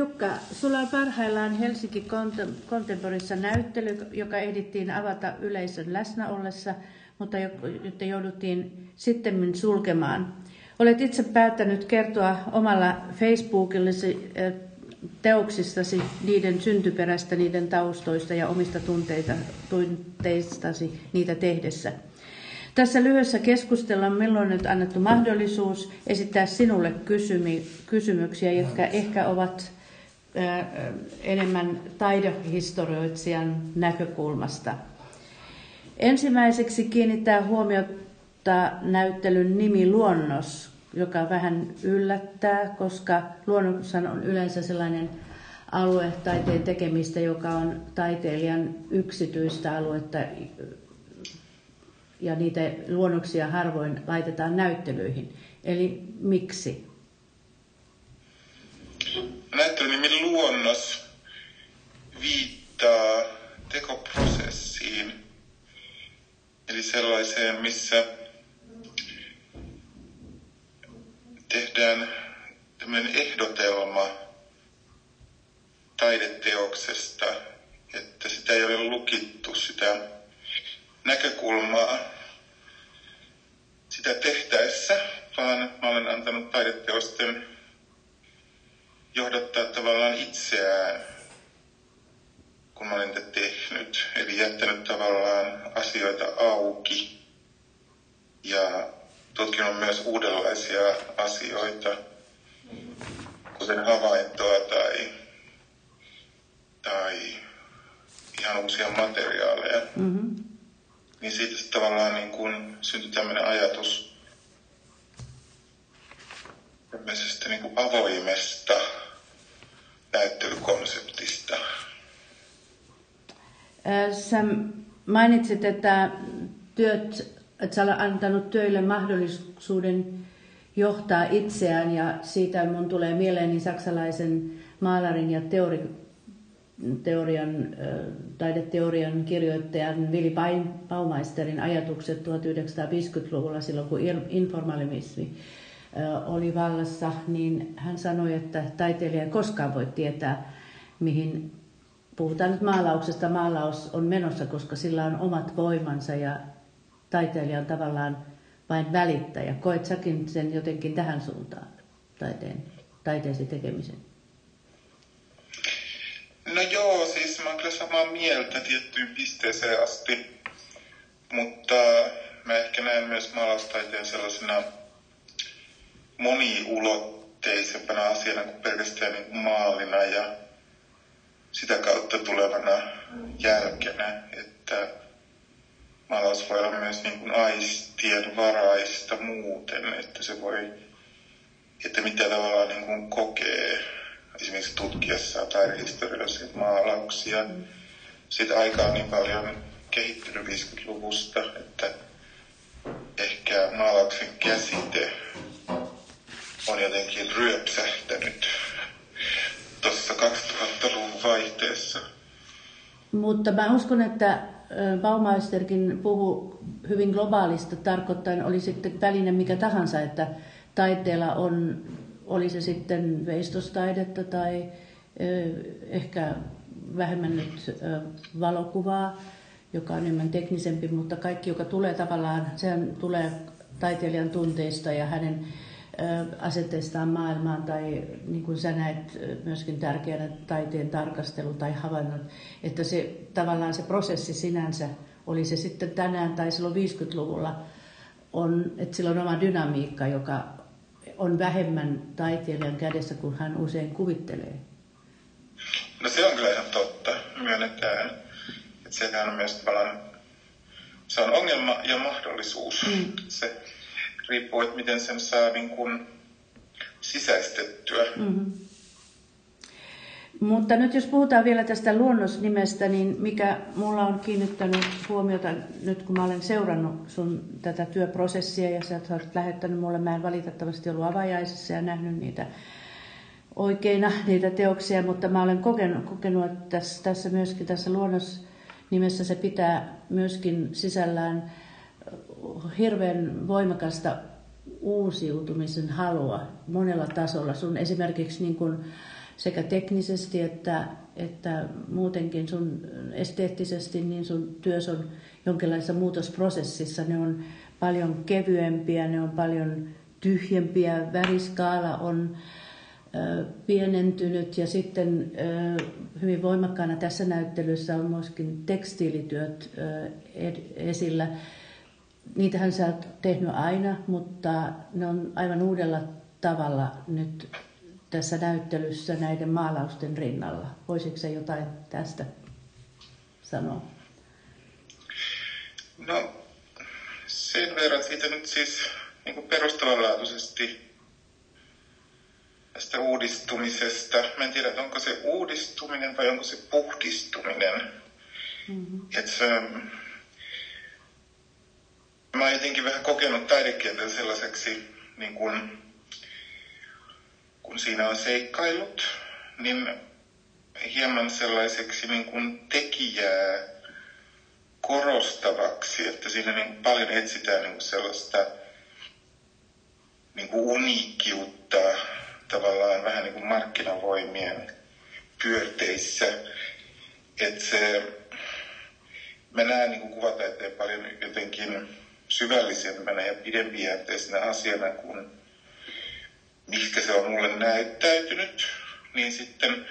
Jukka, sulla on parhaillaan Helsinki Contemporissa näyttely, joka ehdittiin avata yleisön läsnä ollessa, mutta jota jouduttiin sitten sulkemaan. Olet itse päättänyt kertoa omalla Facebookillasi teoksistasi, niiden syntyperästä, niiden taustoista ja omista tunteita, tunteistasi niitä tehdessä. Tässä lyhyessä keskustelussa milloin on nyt annettu mahdollisuus esittää sinulle kysymi, kysymyksiä, jotka ehkä ovat enemmän taidehistorioitsijan näkökulmasta. Ensimmäiseksi kiinnittää huomiota näyttelyn nimi Luonnos, joka vähän yllättää, koska luonnossa on yleensä sellainen alue taiteen tekemistä, joka on taiteilijan yksityistä aluetta, ja niitä luonnoksia harvoin laitetaan näyttelyihin. Eli miksi? Näyttelyn nimi Luonnos viittaa tekoprosessiin, eli sellaiseen, missä tehdään tämmöinen ehdotelma taideteoksesta, että sitä ei ole lukittu, sitä näkökulmaa sitä tehtäessä, vaan mä olen antanut taideteosten johdattaa tavallaan itseään, kun mä olen niitä tehnyt. Eli jättänyt tavallaan asioita auki ja tutkinut myös uudenlaisia asioita, kuten havaintoa tai, tai ihan uusia materiaaleja. Mm-hmm. Niin siitä tavallaan niin kuin syntyi tämmöinen ajatus tämmöisestä niin kuin avoimesta näyttelykonseptista. Sä mainitsit, että työt että sä antanut töille mahdollisuuden johtaa itseään ja siitä mun tulee mieleeni saksalaisen maalarin ja teori, teorian, taideteorian kirjoittajan Willy Baumeisterin ajatukset 1950-luvulla silloin, kun informaalismi oli vallassa, niin hän sanoi, että taiteilija ei koskaan voi tietää, mihin puhutaan nyt maalauksesta. Maalaus on menossa, koska sillä on omat voimansa ja taiteilija on tavallaan vain välittäjä. Koet säkin sen jotenkin tähän suuntaan, taiteen, taiteesi tekemisen? No joo, siis mä oon kyllä samaa mieltä tiettyyn pisteeseen asti, mutta mä ehkä näen myös maalastaiteen sellaisena moniulotteisempana asiana kuin pelkästään niin kuin maalina ja sitä kautta tulevana jälkenä, että maalaus voi olla myös niin kuin aistien varaista muuten, että se voi, että mitä tavallaan niin kuin kokee esimerkiksi tutkiessa taidehistoriallisia maalauksia. Mm. Sitten aika on niin paljon kehittynyt 50-luvusta, että ehkä maalauksen käsite on jotenkin ryöpsähtänyt tuossa 2000-luvun vaihteessa. Mutta mä uskon, että Baumeisterkin puhuu hyvin globaalista, tarkoittain oli sitten väline mikä tahansa, että taiteella on, oli se sitten veistostaidetta tai ehkä vähemmän nyt valokuvaa, joka on enemmän teknisempi, mutta kaikki, joka tulee tavallaan, sehän tulee taiteilijan tunteista ja hänen asetteistaan maailmaan tai niin kuin sä näet myöskin tärkeänä taiteen tarkastelu tai havainnot, että se tavallaan se prosessi sinänsä, oli se sitten tänään tai silloin 50-luvulla, on, että sillä on oma dynamiikka, joka on vähemmän taiteilijan kädessä kuin hän usein kuvittelee. No se on kyllä ihan totta, myönnetään. Että sehän on myös tavallaan, se on ongelma ja mahdollisuus. Mm. Se riippuu, että miten sen saa niin kuin sisäistettyä. Mm-hmm. Mutta nyt jos puhutaan vielä tästä luonnosnimestä, niin mikä mulla on kiinnittänyt huomiota nyt kun mä olen seurannut sun tätä työprosessia ja sä oot lähettänyt mulle, mä en valitettavasti ollut avajaisissa ja nähnyt niitä oikeina niitä teoksia, mutta mä olen kokenut, kokenut että tässä, tässä myöskin tässä luonnosnimessä se pitää myöskin sisällään hirveän voimakasta uusiutumisen halua monella tasolla. Sun esimerkiksi niin kuin sekä teknisesti että, että muutenkin sun esteettisesti, niin sun työs on jonkinlaisessa muutosprosessissa. Ne on paljon kevyempiä, ne on paljon tyhjempiä, väriskaala on pienentynyt ja sitten hyvin voimakkaana tässä näyttelyssä on myöskin tekstiilityöt esillä. Niitähän sä oot tehnyt aina, mutta ne on aivan uudella tavalla nyt tässä näyttelyssä näiden maalausten rinnalla. Voisitko se jotain tästä sanoa? No sen verran siitä nyt siis niin perustavanlaatuisesti tästä uudistumisesta. Mä en tiedä, onko se uudistuminen vai onko se puhdistuminen. Mm-hmm. Se, mä jotenkin vähän kokenut taidekieltä sellaiseksi, niin kun, kun siinä on seikkailut, niin hieman sellaiseksi niin kuin tekijää korostavaksi, että siinä niin paljon etsitään niin sellaista niin uniikkiutta tavallaan vähän niin markkinavoimien pyörteissä. Että se, mä näen niin kuvataiteen paljon jotenkin syvällisempänä ja pidempijänteisenä asiana kuin mikä se on mulle näyttäytynyt, niin sitten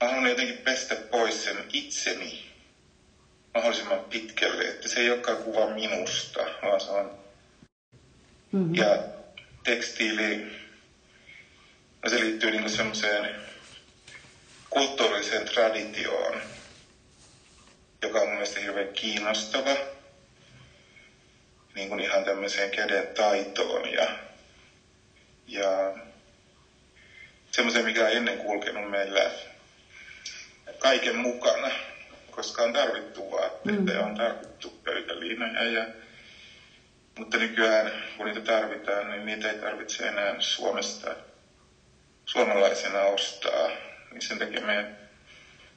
mä haluan jotenkin pestä pois sen itseni mahdollisimman pitkälle, että se ei olekaan kuva minusta, vaan se on... Mm-hmm. Ja tekstiili, no se liittyy niin semmoiseen kulttuuriseen traditioon, joka on mun mielestä hirveän kiinnostava. Niin kuin ihan tämmöiseen käden taitoon ja, ja semmoiseen, mikä on ennen kulkenut meillä kaiken mukana, koska on tarvittu vaatteita mm. ja on tarvittu pöytäliinoja ja mutta nykyään, kun niitä tarvitaan, niin niitä ei tarvitse enää Suomesta suomalaisena ostaa. Niin sen takia meidän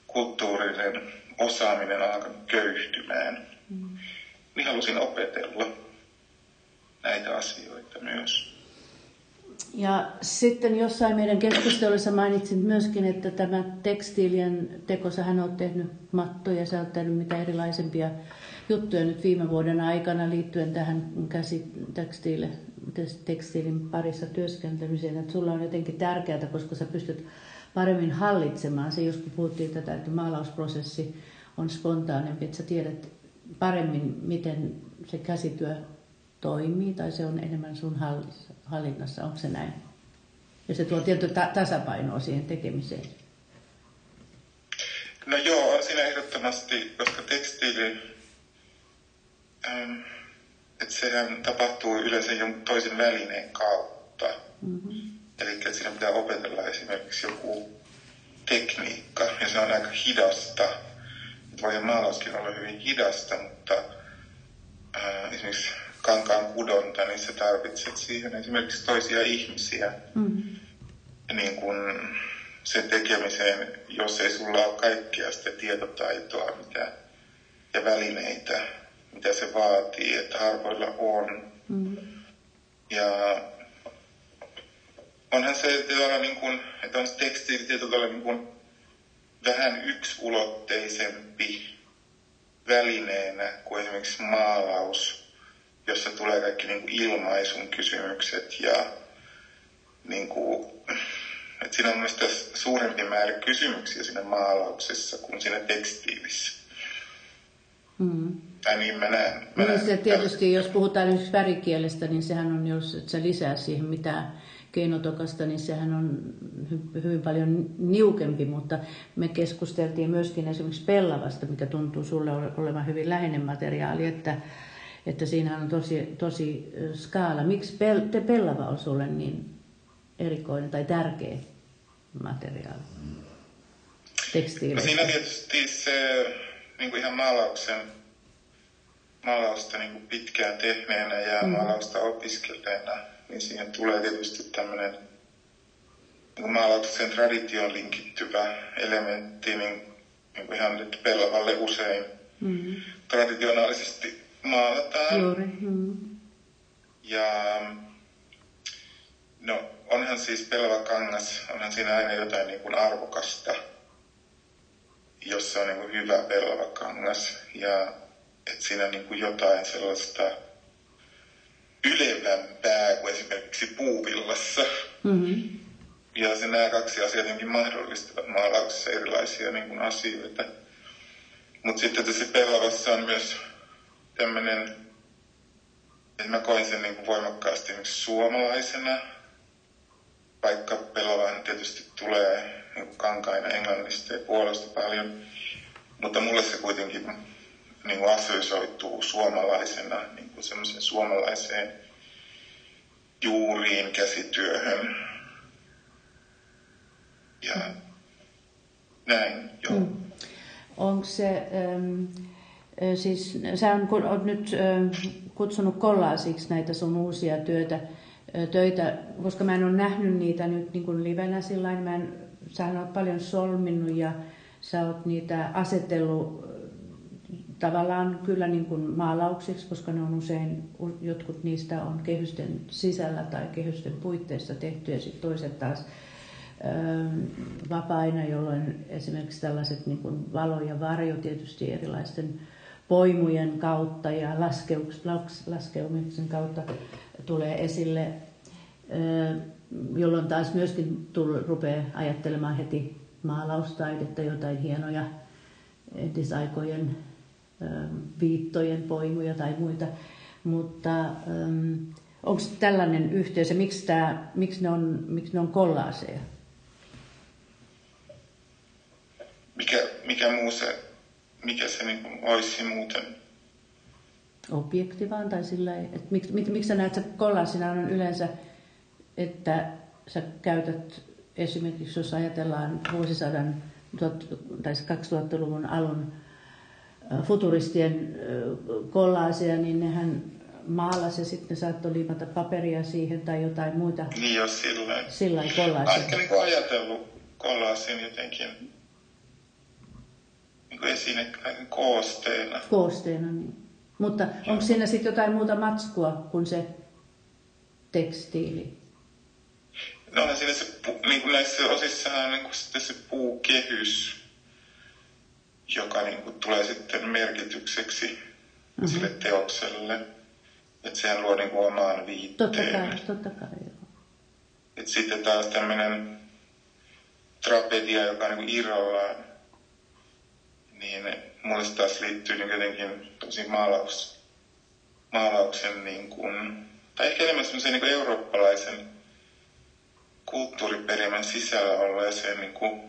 kulttuurinen osaaminen on alkanut köyhtymään. Mm. Niin halusin opetella näitä asioita myös. Ja sitten jossain meidän keskustelussa mainitsin myöskin, että tämä tekstiilien teko, sähän olet tehnyt mattoja, sä olet tehnyt mitä erilaisempia juttuja nyt viime vuoden aikana liittyen tähän käsitekstiille, tekstiilin parissa työskentelymiseen, että sulla on jotenkin tärkeää, koska sä pystyt paremmin hallitsemaan se, jos puhuttiin tätä, että maalausprosessi on spontaanempi, että sä tiedät paremmin, miten se käsityö toimii, tai se on enemmän sun hallinnassa, onko se näin? Ja se tuo tietty ta- tasapainoa siihen tekemiseen. No joo, on siinä ehdottomasti, koska tekstiili ähm, että sehän tapahtuu yleensä jonkun toisen välineen kautta. Mm-hmm. Eli että siinä pitää opetella esimerkiksi joku tekniikka, ja se on aika hidasta. Voi maalauskin olla hyvin hidasta, mutta äh, esimerkiksi kankaan kudonta, niin sä tarvitset siihen esimerkiksi toisia ihmisiä. Mm-hmm. Niin kun sen tekemiseen, jos ei sulla ole kaikkea sitä tietotaitoa mitä, ja välineitä, mitä se vaatii, että harvoilla on. Mm. Ja onhan se tietyllä niin kuin, että on se tekstiili tietyllä niin kuin vähän yksulotteisempi välineenä kuin esimerkiksi maalaus, jossa tulee kaikki niin kuin ilmaisun kysymykset ja niin kuin, että siinä on myös suurempi määrä kysymyksiä siinä maalauksessa kuin siinä tekstiilissä. Mm. Tai niin mä näen. Mä niin se tietysti, jos puhutaan esimerkiksi värikielestä, niin sehän on, jos et sä lisää siihen mitään keinotokasta, niin sehän on hyvin paljon niukempi, mutta me keskusteltiin myöskin esimerkiksi pellavasta, mikä tuntuu sulle olevan hyvin läheinen materiaali, että, että siinä on tosi, tosi skaala. Miksi pel, te pellava on sulle niin erikoinen tai tärkeä materiaali? Tekstiili. No siinä tietysti se niin kuin ihan maalauksen maalausta niin kuin pitkään tehneenä ja mm. maalausta opiskelleena, niin siihen tulee tietysti tämmöinen niin maalauksen traditioon linkittyvä elementti, niin, niin kuin ihan nyt pellavalle usein mm. traditionaalisesti maalataan. Juuri. Mm. Ja no, onhan siis pelva kangas, onhan siinä aina jotain niin kuin arvokasta, jos se on niin kuin hyvä pelva kangas. Ja että siinä on niin kuin jotain sellaista ylevämpää kuin esimerkiksi puuvillassa. Mm-hmm. Ja se nämä kaksi asiaa jotenkin mahdollistavat maalauksessa erilaisia niin kuin asioita. Mutta sitten tässä pelavassa on myös tämmöinen, että mä koin sen niin kuin voimakkaasti suomalaisena, vaikka pelavan tietysti tulee niin kankaina englannista ja puolesta paljon, mutta mulle se kuitenkin niin kuin assosioituu suomalaisena, niin kuin semmoiseen suomalaiseen juuriin käsityöhön. Ja näin, joo. Mm. Onko se, ähm, siis sä on, oot nyt kutsunut kollaasiksi näitä sun uusia työtä, töitä, koska mä en ole nähnyt niitä nyt niin kuin livenä sillä mä en, sähän oot paljon solminnut ja sä oot niitä asetellut tavallaan kyllä niin kuin maalauksiksi, koska ne on usein, jotkut niistä on kehysten sisällä tai kehysten puitteissa tehty ja sitten toiset taas vapaina, jolloin esimerkiksi tällaiset niin kuin valo ja varjo tietysti erilaisten poimujen kautta ja laskeumisen kautta tulee esille, jolloin taas myöskin rupeaa ajattelemaan heti maalaustaidetta, jotain hienoja entisaikojen viittojen poimuja tai muita. Mutta onko tällainen yhteys ja miksi, tämä, miksi, ne on, miksi ne on kollaaseja? mikä, mikä muu se, mikä se niin kuin olisi muuten? Objekti vaan tai sillä että miksi, miksi, miksi sä näet, että kollaasina on yleensä, että sä käytät esimerkiksi, jos ajatellaan vuosisadan tai 2000-luvun alun futuristien kollaasia, niin nehän maalasi ja sitten saattoi liimata paperia siihen tai jotain muita. Niin jos sillä Sillä kollaasia. Ehkä niin ajatellut kollaasin jotenkin niin esine koosteena. Koosteena, niin. Mutta onko siinä sitten jotain muuta matskua kuin se tekstiili? No on siinä se, niin kuin näissä osissa on niin kuin sitten se puukehys, joka niin kuin tulee sitten merkitykseksi mm-hmm. sille teokselle. Että sehän luo niin kuin omaan viitteen. Totta kai, totta kai, joo. Et sitten taas tämmöinen trapedia, joka on niin kuin irrallaan niin mulle se taas liittyy niin jotenkin tosi maalaus, maalauksen, niin kuin, tai ehkä enemmän semmoisen niin eurooppalaisen kulttuuriperimän sisällä olleeseen niin kuin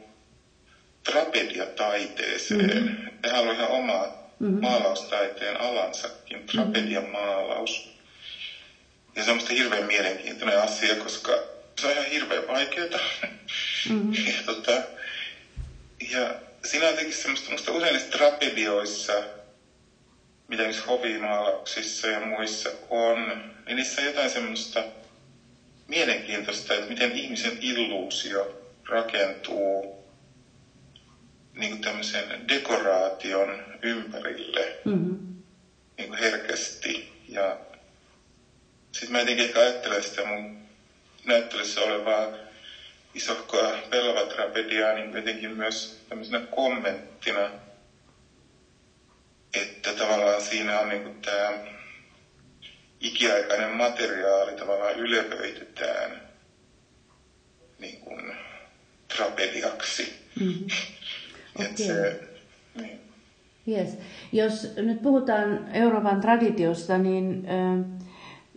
trapediataiteeseen. Mm-hmm. On ihan oma mm-hmm. maalaustaiteen alansakin, mm-hmm. trapedian maalaus. Ja se on musta hirveän mielenkiintoinen asia, koska se on ihan hirveän vaikeaa. Mm-hmm. ja, tota, ja siinä on jotenkin semmoista, musta usein niissä tragedioissa, mitä niissä hovimaalauksissa ja muissa on, niin niissä on jotain semmoista mielenkiintoista, että miten ihmisen illuusio rakentuu niin kuin tämmöisen dekoraation ympärille mm-hmm. niin kuin herkästi. Ja sitten mä jotenkin ehkä ajattelen sitä mun näyttelyssä olevaa isohkoa pelvatragediaa niin jotenkin myös tämmöisenä kommenttina, että tavallaan siinä on niin tämä ikiaikainen materiaali tavallaan ylöpöitetään niin kuin tragediaksi. Mm-hmm. Okay. se, niin. yes. Jos nyt puhutaan Euroopan traditiosta, niin äh,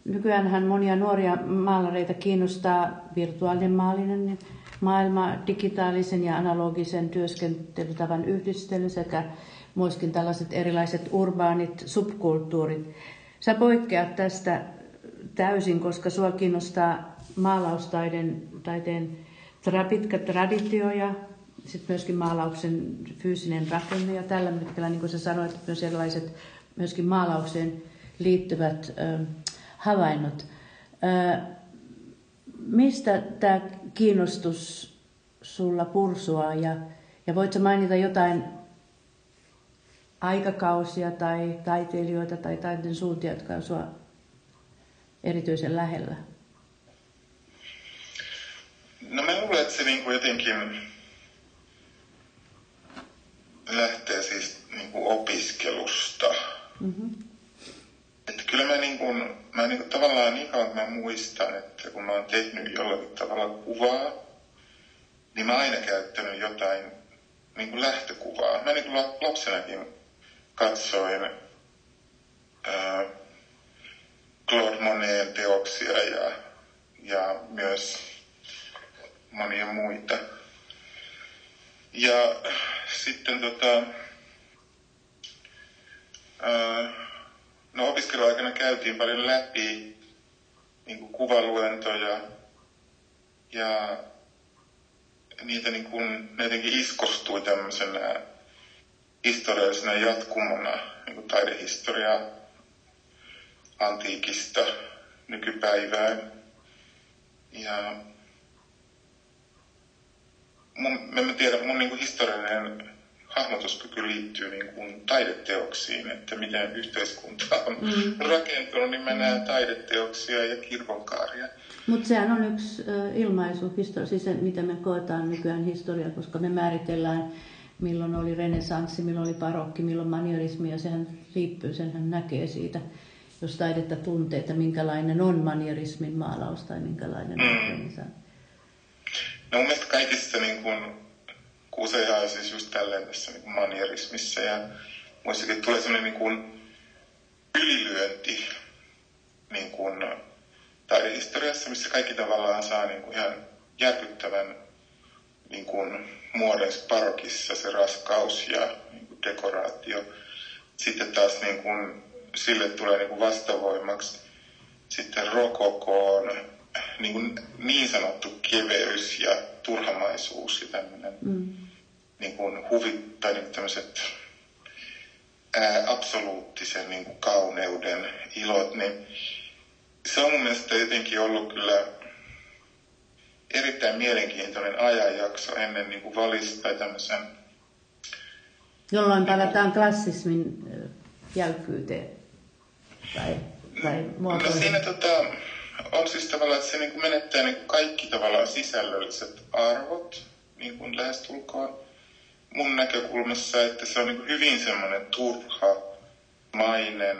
Nykyäänhän monia nuoria maalareita kiinnostaa virtuaalinen maalinen maailma, digitaalisen ja analogisen työskentelytavan yhdistely sekä myöskin tällaiset erilaiset urbaanit subkulttuurit. Sä poikkeat tästä täysin, koska sua kiinnostaa maalaustaiden taiteen tra, pitkä traditio ja sitten myöskin maalauksen fyysinen rakenne ja tällä hetkellä, niin kuin sä sanoit, myös erilaiset myöskin maalaukseen liittyvät havainnot. Mistä tämä kiinnostus sulla pursuaa ja, ja voitko mainita jotain aikakausia tai taiteilijoita tai taiteen suuntia, jotka on sua erityisen lähellä? No mä luulen, että se niinku jotenkin lähtee siis niinku opiskelusta. Mm-hmm. Että kyllä mä, niinku, mä niinku tavallaan niin kauan kun mä muistan, että kun mä oon tehnyt jollakin tavalla kuvaa, niin mä aina käyttänyt jotain niinku lähtökuvaa. Mä niinku lapsenakin katsoin ää, Claude Monet teoksia ja, ja myös monia muita. Ja sitten tota, ää, no opiskeluaikana käytiin paljon läpi niin kuin kuvaluentoja ja niitä niin kuin, ne jotenkin iskostui tämmöisenä historiallisena jatkumona niin kuin taidehistoria antiikista nykypäivään. Ja mun, mä en tiedä, mun niin kuin historiallinen hahmotuskyky liittyy niin kuin taideteoksiin, että miten yhteiskunta on mm. rakentunut, niin mä näen taideteoksia ja kirkonkaaria. Mutta sehän on yksi ilmaisu, histori- siis se, mitä me koetaan nykyään historia, koska me määritellään, milloin oli renesanssi, milloin oli barokki, milloin manierismi, ja sehän liippyy, senhän näkee siitä, jos taidetta tuntee, että minkälainen on manierismin maalaus tai minkälainen mm. on renesanssi. No mun mielestä kaikista niin kuin, kuuseja siis just tälleen tässä niin manierismissa ja muissakin tulee sellainen niin kuin ylilyönti niin kuin taidehistoriassa, missä kaikki tavallaan saa niin kuin ihan järkyttävän niin kuin muodoissa parokissa se raskaus ja niin kuin dekoraatio. Sitten taas niin kuin, sille tulee niin kuin vastavoimaksi sitten rokokoon niin, kuin niin sanottu keveys ja turhamaisuus ja tämmöinen mm. Niin kuin huvit, tai niin tämmöiset ää, absoluuttisen niin kuin kauneuden ilot, niin se on mun mielestä jotenkin ollut kyllä erittäin mielenkiintoinen ajanjakso ennen niin kuin valista tai tämmöisen... Jolloin niin palataan klassismin jäykkyyteen tai, tai No siinä tota, on siis tavallaan, että se niin kuin menettää niin kuin kaikki tavallaan sisällölliset arvot niin kuin lähestulkoon mun näkökulmassa, että se on niin hyvin semmoinen turha, mainen,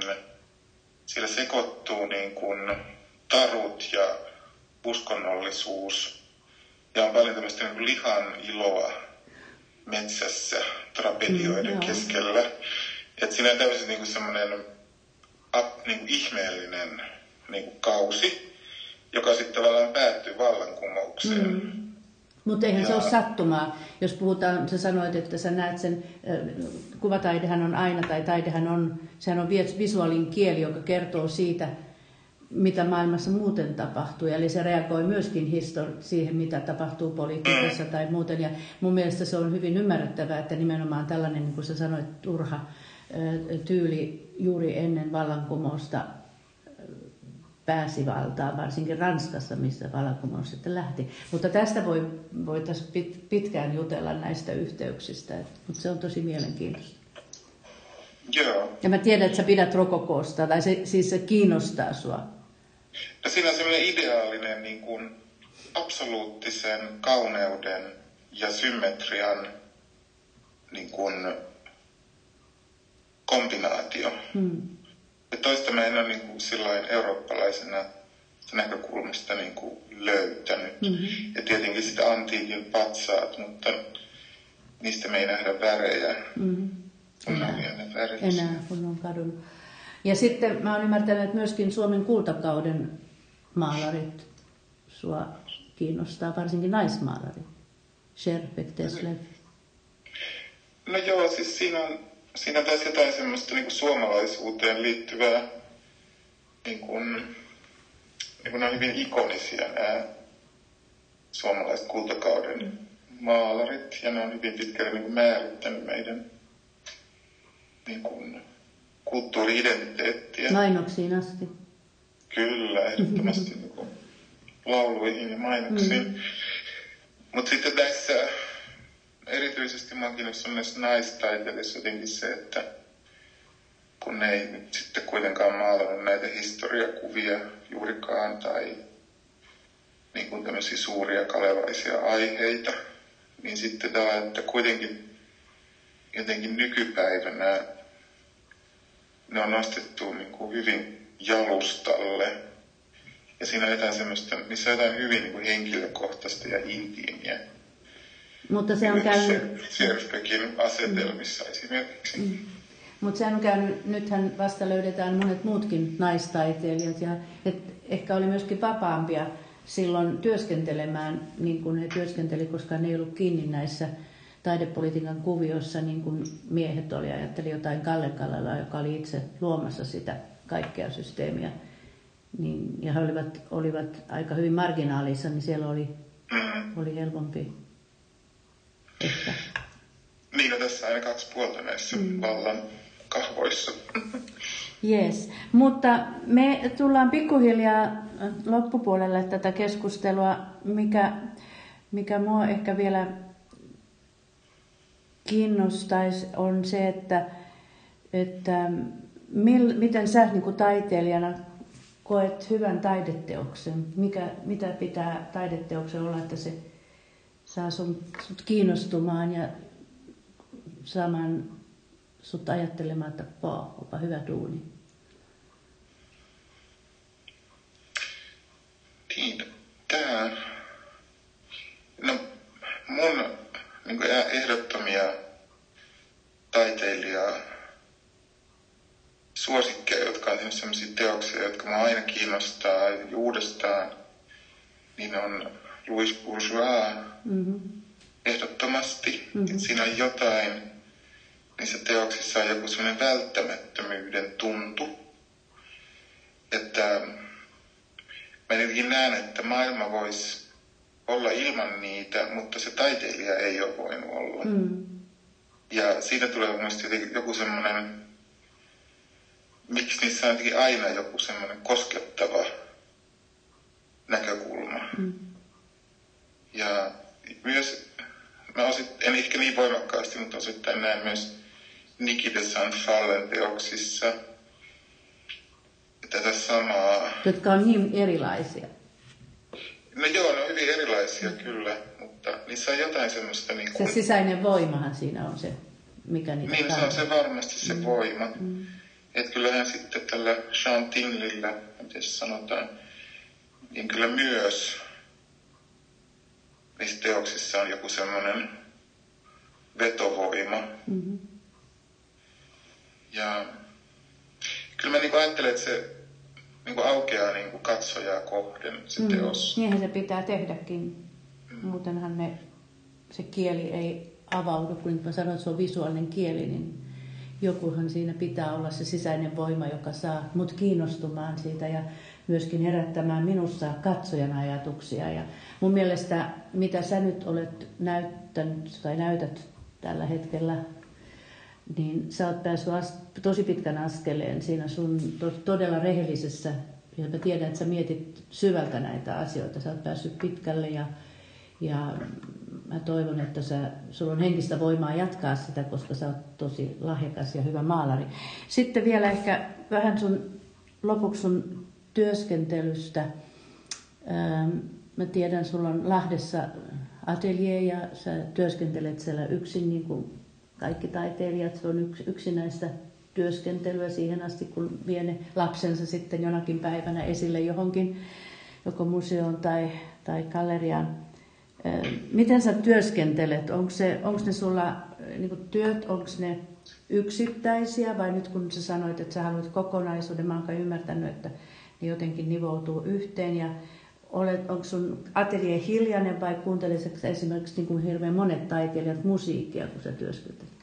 sillä sekoittuu niin kuin tarut ja uskonnollisuus ja on paljon tämmöistä niin lihan iloa metsässä tragedioiden mm, keskellä. Että siinä on tämmöisen niin semmoinen niin ihmeellinen niin kuin kausi, joka sitten tavallaan päättyy vallankumoukseen. Mm. Mutta eihän ja... se ole sattumaa. Jos puhutaan, sä sanoit, että sä näet sen, kuvataidehan on aina, tai taidehan on, sehän on visuaalinen kieli, joka kertoo siitä, mitä maailmassa muuten tapahtuu. Eli se reagoi myöskin histori- siihen, mitä tapahtuu politiikassa mm. tai muuten. Ja mun mielestä se on hyvin ymmärrettävää, että nimenomaan tällainen, niin kuin sä sanoit, turha tyyli juuri ennen vallankumousta pääsi valtaan, varsinkin Ranskassa, missä vallankumous sitten lähti. Mutta tästä voi, voitaisiin pit, pitkään jutella näistä yhteyksistä, mutta se on tosi mielenkiintoista. Joo. Ja mä tiedän, että sä pidät rokokoosta, tai se, siis se kiinnostaa sua. No siinä on sellainen ideaalinen niin kuin absoluuttisen kauneuden ja symmetrian niin kuin kombinaatio. Hmm. Ja toista mä en ole niin kuin sillain eurooppalaisena näkökulmasta niin kuin löytänyt. Mm-hmm. Ja tietenkin sitä antiikin patsaat, mutta niistä me ei nähdä värejä. Mm-hmm. Enää, enää, kun on kadonnut. Ja sitten mä oon ymmärtänyt, että myöskin Suomen kultakauden maalarit sua kiinnostaa, varsinkin naismaalarit. Scherbek, Teslev. No joo, siis siinä on siinä taas jotain semmoista niin kuin suomalaisuuteen liittyvää, niin kuin, niin kuin ne on hyvin ikonisia nämä suomalaiset kultakauden maalarit, ja ne on hyvin pitkälle niin kuin määrittänyt meidän niin kuin, kulttuuri-identiteettiä. Mainoksiin asti. Kyllä, ehdottomasti niin kuin, lauluihin ja mainoksiin. Mm. Mutta sitten tässä erityisesti mä oon kiinnostunut näissä naistaiteilijoissa jotenkin se, että kun ne ei nyt sitten kuitenkaan maalannut näitä historiakuvia juurikaan tai niin kuin tämmöisiä suuria kalevaisia aiheita, niin sitten tämä, että kuitenkin jotenkin nykypäivänä ne on nostettu niin kuin hyvin jalustalle. Ja siinä on jotain semmoista, missä on jotain hyvin niin kuin henkilökohtaista ja intiimiä. Mutta se on käynyt... Sierspekin asetelmissa mm. esimerkiksi. Mm. Mutta se on käynyt, nythän vasta löydetään monet muutkin naistaiteilijat ja et ehkä oli myöskin vapaampia silloin työskentelemään niin kuin he työskenteli, koska ne ei ollut kiinni näissä taidepolitiikan kuvioissa niin kuin miehet oli. Ajatteli jotain Kalle Kallella, joka oli itse luomassa sitä kaikkea systeemiä. Niin, ja he olivat, olivat aika hyvin marginaalissa, niin siellä oli, mm. oli helpompi ehkä. Niin, no tässä aina kaksi puolta näissä mm. vallan kahvoissa. Yes. Mutta me tullaan pikkuhiljaa loppupuolelle tätä keskustelua, mikä, mikä mua ehkä vielä kiinnostaisi on se, että, että mil, miten sä niin kuin taiteilijana koet hyvän taideteoksen? Mikä, mitä pitää taideteoksen olla, että se saa sun, sut kiinnostumaan ja saamaan sut ajattelemaan, että paa, onpa hyvä duuni? Niin, tämä, no mun niin ehdottomia taiteilijaa suosikkeja, jotka on sellaisia teoksia, jotka mä aina kiinnostaa uudestaan, niin on Louis Bourgeois mm-hmm. ehdottomasti. Mm-hmm. Siinä on jotain, niissä teoksissa on joku sellainen välttämättömyyden tuntu, että mä jotenkin näen, että maailma voisi olla ilman niitä, mutta se taiteilija ei ole voinut olla. Mm. Ja siitä tulee mielestäni joku semmoinen, miksi niissä on aina joku semmoinen koskettava näkökulma. Mm. Ja myös, mä ehkä niin voimakkaasti, mutta osittain näen myös Niki de Fallen teoksissa tätä samaa. Jotka on niin erilaisia. No joo, ne on hyvin erilaisia mm. kyllä, mutta niissä on jotain semmoista... Niin kuin... Se sisäinen voimahan siinä on se, mikä niitä Niin, se on se varmasti se mm. voima. Mm. Että kyllähän sitten tällä Chantinglillä, miten se sanotaan, niin kyllä myös niissä teoksissa on joku semmoinen vetovoima. Mm-hmm. Ja kyllä mä niin ajattelen, että se niin kuin aukeaa niin kuin katsojaa kohden se mm. teos. Niinhän se pitää tehdäkin. Mm. Muutenhan ne, se kieli ei avaudu, kun mä sanoin, että se on visuaalinen kieli, niin jokuhan siinä pitää olla se sisäinen voima, joka saa mut kiinnostumaan siitä ja myöskin herättämään minussa katsojan ajatuksia. Ja mun mielestä, mitä sä nyt olet näyttänyt tai näytät tällä hetkellä, niin sä oot päässyt tosi pitkän askeleen siinä sun to- todella rehellisessä, ja mä tiedän, että sä mietit syvältä näitä asioita. Sä oot päässyt pitkälle ja, ja mä toivon, että sä, sulla on henkistä voimaa jatkaa sitä, koska sä oot tosi lahjakas ja hyvä maalari. Sitten vielä ehkä vähän sun lopuksi sun työskentelystä. Ähm, mä tiedän, sulla on Lahdessa atelier ja sä työskentelet siellä yksin niin kuin kaikki taiteilijat. Se on yksi, yksinäistä työskentelyä siihen asti, kun vie ne lapsensa sitten jonakin päivänä esille johonkin, joko museoon tai, tai galleriaan. Miten sä työskentelet? Onko, se, onko ne sulla niin työt, onko ne yksittäisiä vai nyt kun sä sanoit, että sä haluat kokonaisuuden, mä oon ymmärtänyt, että ne jotenkin nivoutuu yhteen ja olet, onko sun atelier hiljainen vai kuuntelisitko esimerkiksi niin kuin hirveän monet taiteilijat musiikkia, kun sä työskentelet?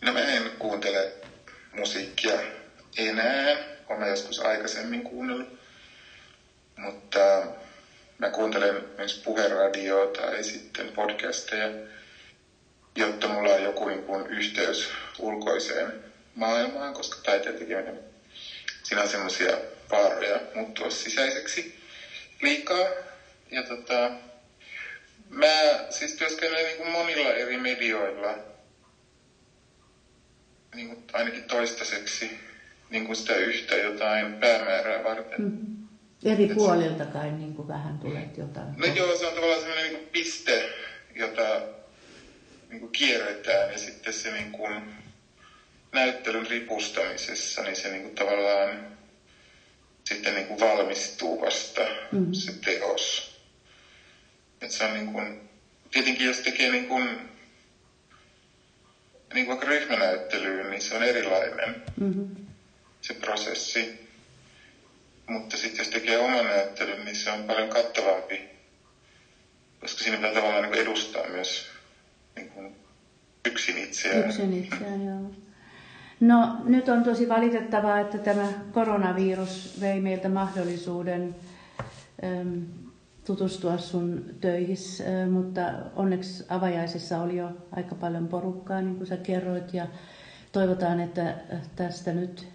No mä en kuuntele musiikkia enää. Olen joskus aikaisemmin kuunnellut. Mutta mä kuuntelen myös puheradioa tai sitten podcasteja, jotta mulla on joku niin yhteys ulkoiseen maailmaan, koska taiteen tekeminen, siinä on semmoisia vaaroja muuttua sisäiseksi liikaa. Ja tota, mä siis työskentelen niin kuin monilla eri medioilla, niin kuin ainakin toistaiseksi niin kuin sitä yhtä jotain päämäärää varten. Mm. Eri Et puolilta kai niin kuin vähän tulee jotain. No joo, se on tavallaan sellainen niin piste, jota niin kuin kierretään ja sitten se niin kuin näyttelyn ripustamisessa, niin se niin kuin tavallaan sitten niin kuin valmistuu vasta mm-hmm. se teos. Et se on niin kuin, tietenkin jos tekee niin kuin, niin kuin vaikka ryhmänäyttelyyn, niin se on erilainen mm-hmm. se prosessi. Mutta sitten jos tekee oman näyttelyn, niin se on paljon kattavampi, koska siinä pitää tavallaan niin edustaa myös niin kuin yksin itseään. Yksin itseään, joo. No nyt on tosi valitettavaa, että tämä koronavirus vei meiltä mahdollisuuden äm, tutustua sun töihin, äh, mutta onneksi avajaisissa oli jo aika paljon porukkaa, niin kuin sä kerroit, ja toivotaan, että tästä nyt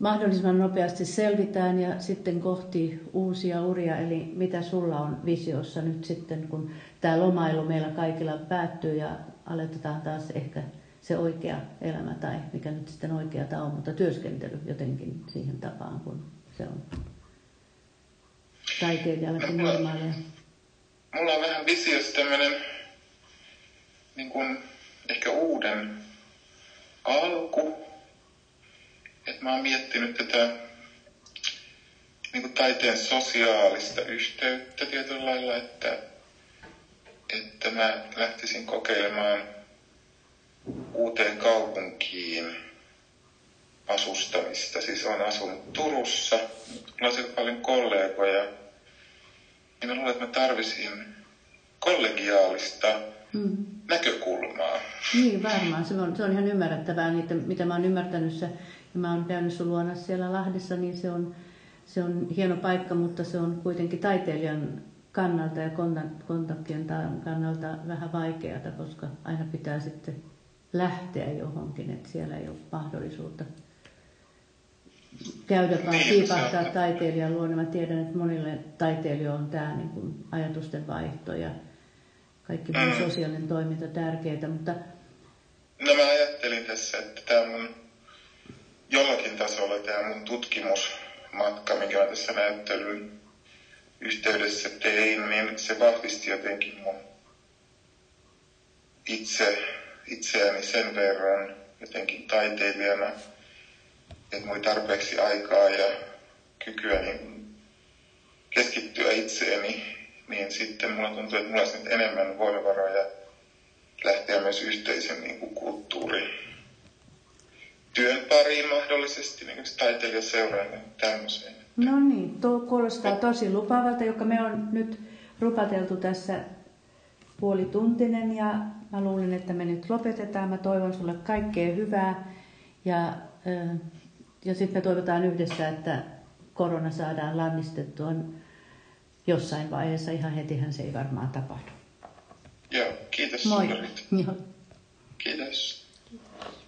mahdollisimman nopeasti selvitään ja sitten kohti uusia uria, eli mitä sulla on visiossa nyt sitten, kun tämä lomailu meillä kaikilla päättyy ja aletetaan taas ehkä se oikea elämä tai mikä nyt sitten oikeata on, mutta työskentely jotenkin siihen tapaan, kun se on taiteilijallekin normaalia. Mulla on vähän visiossa tämmöinen niin kuin ehkä uuden alku. Että mä oon miettinyt tätä niin kuin taiteen sosiaalista yhteyttä tietyllä lailla, että, että mä lähtisin kokeilemaan uuteen kaupunkiin asustamista. Siis olen asunut Turussa, mulla on paljon kollegoja. Niin mä luulen, että mä tarvisin kollegiaalista mm. näkökulmaa. Niin, varmaan. Se on, se on ihan ymmärrettävää, niitä, mitä mä oon ymmärtänyt. Se, ja mä oon käynyt sun luona siellä Lahdessa, niin se on, se on hieno paikka, mutta se on kuitenkin taiteilijan kannalta ja kontaktien kannalta vähän vaikeaa, koska aina pitää sitten lähteä johonkin, että siellä ei ole mahdollisuutta käydä vaan niin, siipahtaa taiteilijan luona. Mä tiedän, että monille taiteilijoille on tämä niin kuin ajatusten vaihto ja kaikki mm. sosiaalinen toiminta tärkeää, mutta... No mä ajattelin tässä, että tämä mun jollakin tasolla tämä mun tutkimusmatka, mikä mä tässä näyttelyn yhteydessä tein, niin se vahvisti jotenkin mun itse itseäni sen verran jotenkin taiteilijana, että mulla tarpeeksi aikaa ja kykyä niin keskittyä itseeni, niin sitten mulla tuntuu, että mulla olisi nyt enemmän voimavaroja lähteä myös yhteisen niin kuin kulttuuri työn pariin mahdollisesti, niin kuin taiteilijaseuraan ja tämmöiseen. No niin, tuo kuulostaa tosi lupaavalta, joka me on nyt rupateltu tässä puolituntinen ja mä luulen, että me nyt lopetetaan. Mä toivon sulle kaikkea hyvää ja, ja sitten me toivotaan yhdessä, että korona saadaan lannistettua jossain vaiheessa. Ihan hetihän se ei varmaan tapahdu. Joo, kiitos Moi. Joo. Kiitos. kiitos.